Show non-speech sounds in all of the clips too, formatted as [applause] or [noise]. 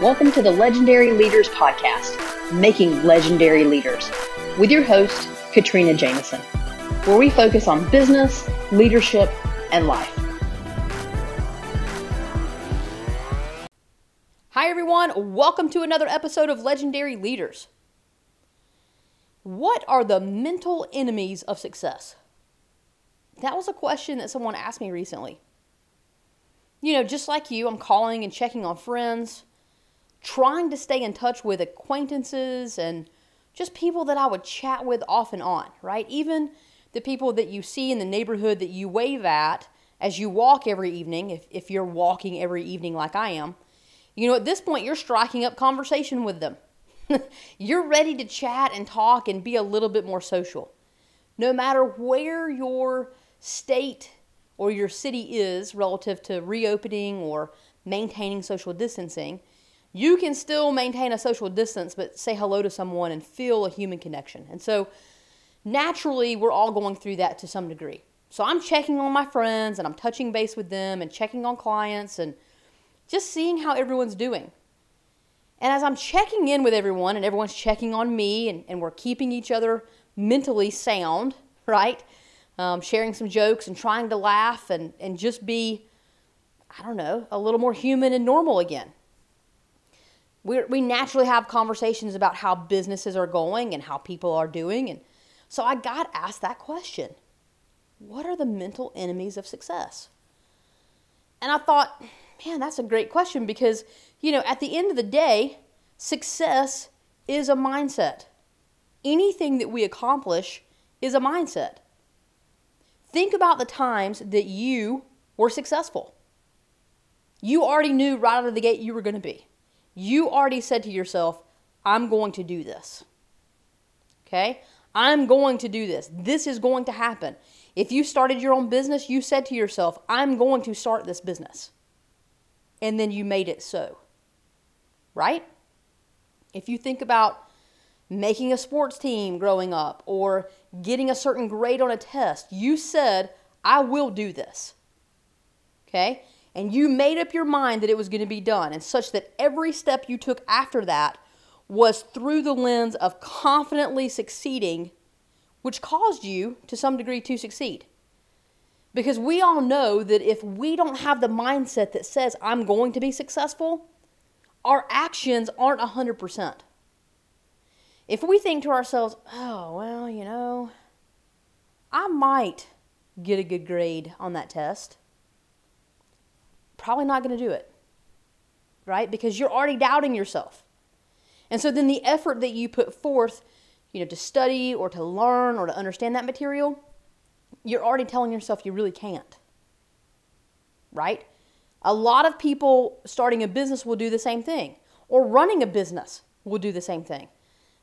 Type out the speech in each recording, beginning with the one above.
Welcome to the Legendary Leaders Podcast, Making Legendary Leaders, with your host, Katrina Jameson, where we focus on business, leadership, and life. Hi, everyone. Welcome to another episode of Legendary Leaders. What are the mental enemies of success? That was a question that someone asked me recently. You know, just like you, I'm calling and checking on friends, trying to stay in touch with acquaintances and just people that I would chat with off and on, right? Even the people that you see in the neighborhood that you wave at as you walk every evening, if, if you're walking every evening like I am, you know, at this point, you're striking up conversation with them. [laughs] you're ready to chat and talk and be a little bit more social. No matter where your state or your city is relative to reopening or maintaining social distancing, you can still maintain a social distance but say hello to someone and feel a human connection. And so naturally, we're all going through that to some degree. So I'm checking on my friends and I'm touching base with them and checking on clients and just seeing how everyone's doing. And as I'm checking in with everyone and everyone's checking on me and, and we're keeping each other mentally sound, [laughs] right? Um, sharing some jokes and trying to laugh and, and just be, I don't know, a little more human and normal again we we naturally have conversations about how businesses are going and how people are doing. And so I got asked that question What are the mental enemies of success? And I thought, man, that's a great question because, you know, at the end of the day, success is a mindset. Anything that we accomplish is a mindset. Think about the times that you were successful. You already knew right out of the gate you were going to be you already said to yourself, I'm going to do this. Okay? I'm going to do this. This is going to happen. If you started your own business, you said to yourself, I'm going to start this business. And then you made it so. Right? If you think about making a sports team growing up or getting a certain grade on a test, you said, I will do this. Okay? And you made up your mind that it was going to be done, and such that every step you took after that was through the lens of confidently succeeding, which caused you to some degree to succeed. Because we all know that if we don't have the mindset that says, I'm going to be successful, our actions aren't 100%. If we think to ourselves, oh, well, you know, I might get a good grade on that test probably not going to do it, right? Because you're already doubting yourself. And so then the effort that you put forth, you know, to study or to learn or to understand that material, you're already telling yourself you really can't, right? A lot of people starting a business will do the same thing, or running a business will do the same thing.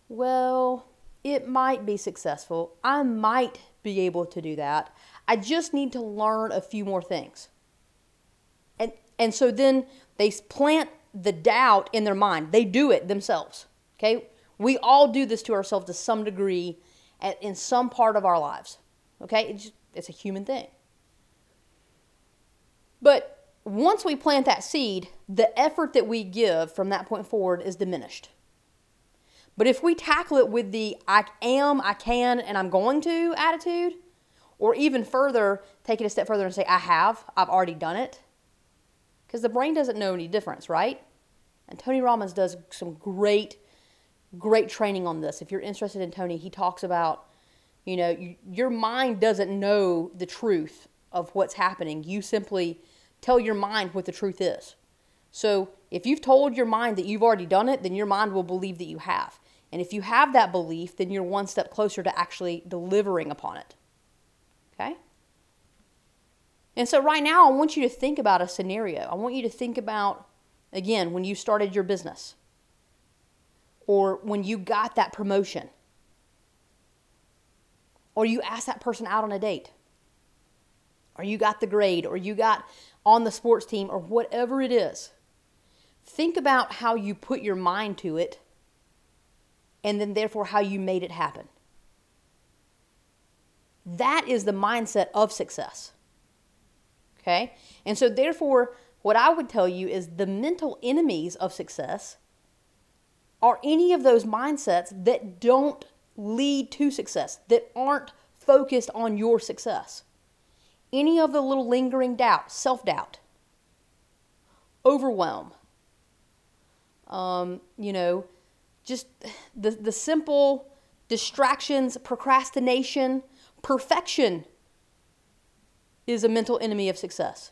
Well, it might be successful. I might be able to do that. I just need to learn a few more things. And so then they plant the doubt in their mind. They do it themselves. Okay? We all do this to ourselves to some degree in some part of our lives. Okay? It's, just, it's a human thing. But once we plant that seed, the effort that we give from that point forward is diminished. But if we tackle it with the I am, I can, and I'm going to attitude, or even further, take it a step further and say, I have, I've already done it, because the brain doesn't know any difference, right? And Tony Robbins does some great, great training on this. If you're interested in Tony, he talks about, you know, you, your mind doesn't know the truth of what's happening. You simply tell your mind what the truth is. So if you've told your mind that you've already done it, then your mind will believe that you have. And if you have that belief, then you're one step closer to actually delivering upon it. Okay? And so, right now, I want you to think about a scenario. I want you to think about, again, when you started your business or when you got that promotion or you asked that person out on a date or you got the grade or you got on the sports team or whatever it is. Think about how you put your mind to it and then, therefore, how you made it happen. That is the mindset of success. Okay? And so, therefore, What I would tell you is the mental enemies of success are any of those mindsets that don't lead to success, that aren't focused on your success. Any of the little lingering doubt, self doubt, overwhelm, um, you know, just the, the simple distractions, procrastination, perfection is a mental enemy of success.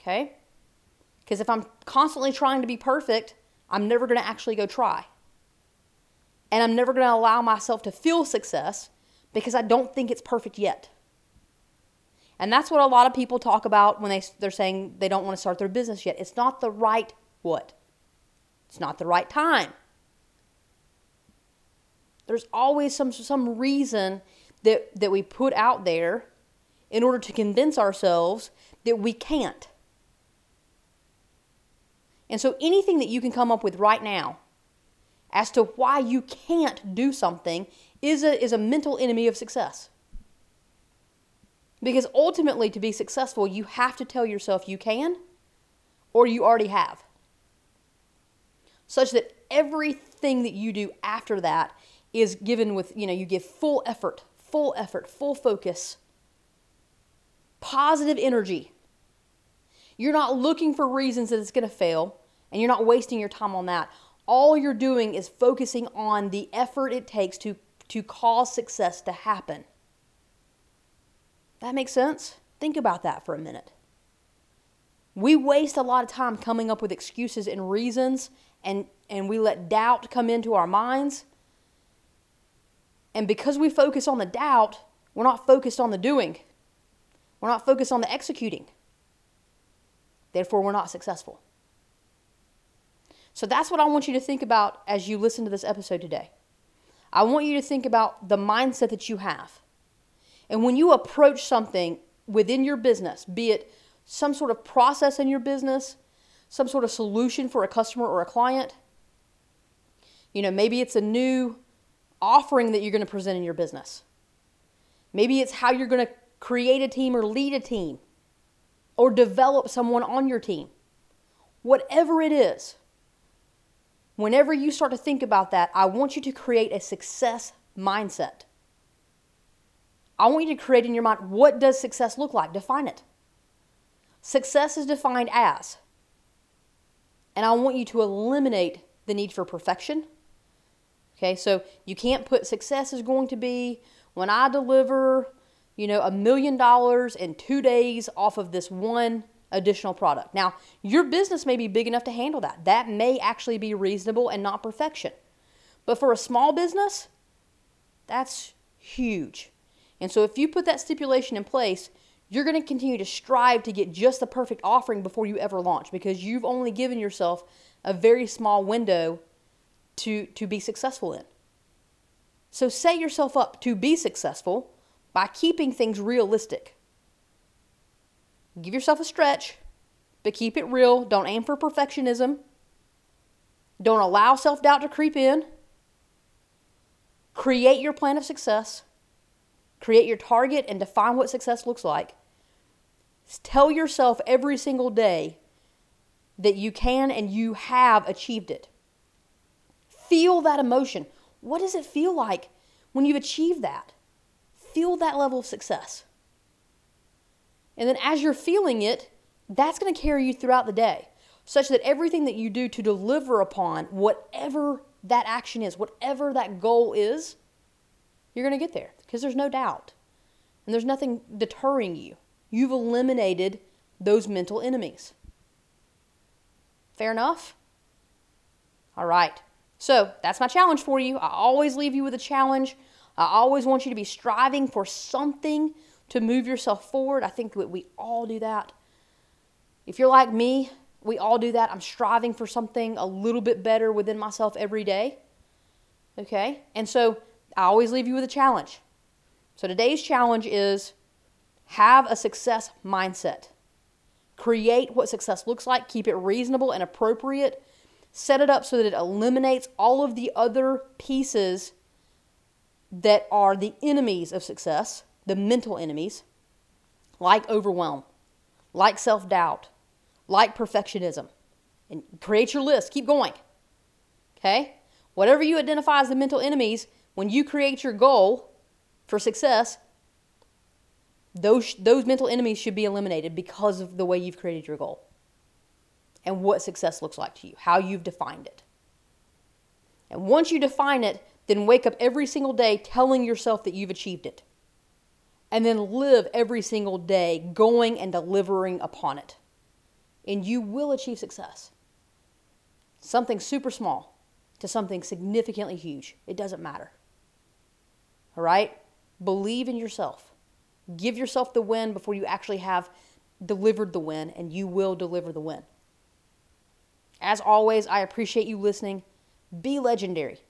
Okay? Because if I'm constantly trying to be perfect, I'm never going to actually go try. And I'm never going to allow myself to feel success because I don't think it's perfect yet. And that's what a lot of people talk about when they, they're saying they don't want to start their business yet. It's not the right what? It's not the right time. There's always some, some reason that, that we put out there in order to convince ourselves that we can't. And so anything that you can come up with right now as to why you can't do something is a, is a mental enemy of success. Because ultimately, to be successful, you have to tell yourself you can or you already have. Such that everything that you do after that is given with, you know, you give full effort, full effort, full focus, positive energy. You're not looking for reasons that it's going to fail, and you're not wasting your time on that. All you're doing is focusing on the effort it takes to, to cause success to happen. That makes sense? Think about that for a minute. We waste a lot of time coming up with excuses and reasons, and, and we let doubt come into our minds. And because we focus on the doubt, we're not focused on the doing. We're not focused on the executing. Therefore, we're not successful. So that's what I want you to think about as you listen to this episode today. I want you to think about the mindset that you have. And when you approach something within your business, be it some sort of process in your business, some sort of solution for a customer or a client, you know, maybe it's a new offering that you're going to present in your business. Maybe it's how you're going to create a team or lead a team or develop someone on your team. Whatever it is, whenever you start to think about that, I want you to create a success mindset. I want you to create in your mind what does success look like? Define it. Success is defined as, and I want you to eliminate the need for perfection. Okay, so you can't put success is going to be when I deliver you know, a million dollars in two days off of this one additional product. Now, your business may be big enough to handle that. That may actually be reasonable and not perfection. But for a small business, that's huge. And so if you put that stipulation in place, you're going to continue to strive to get just the perfect offering before you ever launch because you've only given yourself a very small window to, to be successful in. So set yourself up to be successful by keeping things realistic. Give yourself a stretch, but keep it real. Don't aim for perfectionism. Don't allow self doubt to creep in. Create your plan of success. Create your target and define what success looks like. Tell yourself every single day that you can and you have achieved it. Feel that emotion. What does it feel like when you've achieved that? Feel that level of success. And then as you're feeling it, that's going to carry you throughout the day, such that everything that you do to deliver upon whatever that action is, whatever that goal is, you're going to get there because there's no doubt. And there's nothing deterring you. You've eliminated those mental enemies. Fair enough? All right. So that's my challenge for you. I always leave you with a challenge. I always want you to be striving for something to move yourself forward. I think we all do that. If you're like me, we all do that. I'm striving for something a little bit better within myself every day. Okay? And so I always leave you with a challenge. So today's challenge is have a success mindset. Create what success looks like, keep it reasonable and appropriate. Set it up so that it eliminates all of the other pieces that are the enemies of success, the mental enemies, like overwhelm, like self doubt, like perfectionism. And create your list. Keep going. Okay? Whatever you identify as the mental enemies, when you create your goal for success, those, those mental enemies should be eliminated because of the way you've created your goal and what success looks like to you, how you've defined it. And once you define it, then wake up every single day telling yourself that you've achieved it. And then live every single day going and delivering upon it. And you will achieve success. Something super small to something significantly huge. It doesn't matter. All right? Believe in yourself. Give yourself the win before you actually have delivered the win, and you will deliver the win. As always, I appreciate you listening. Be legendary.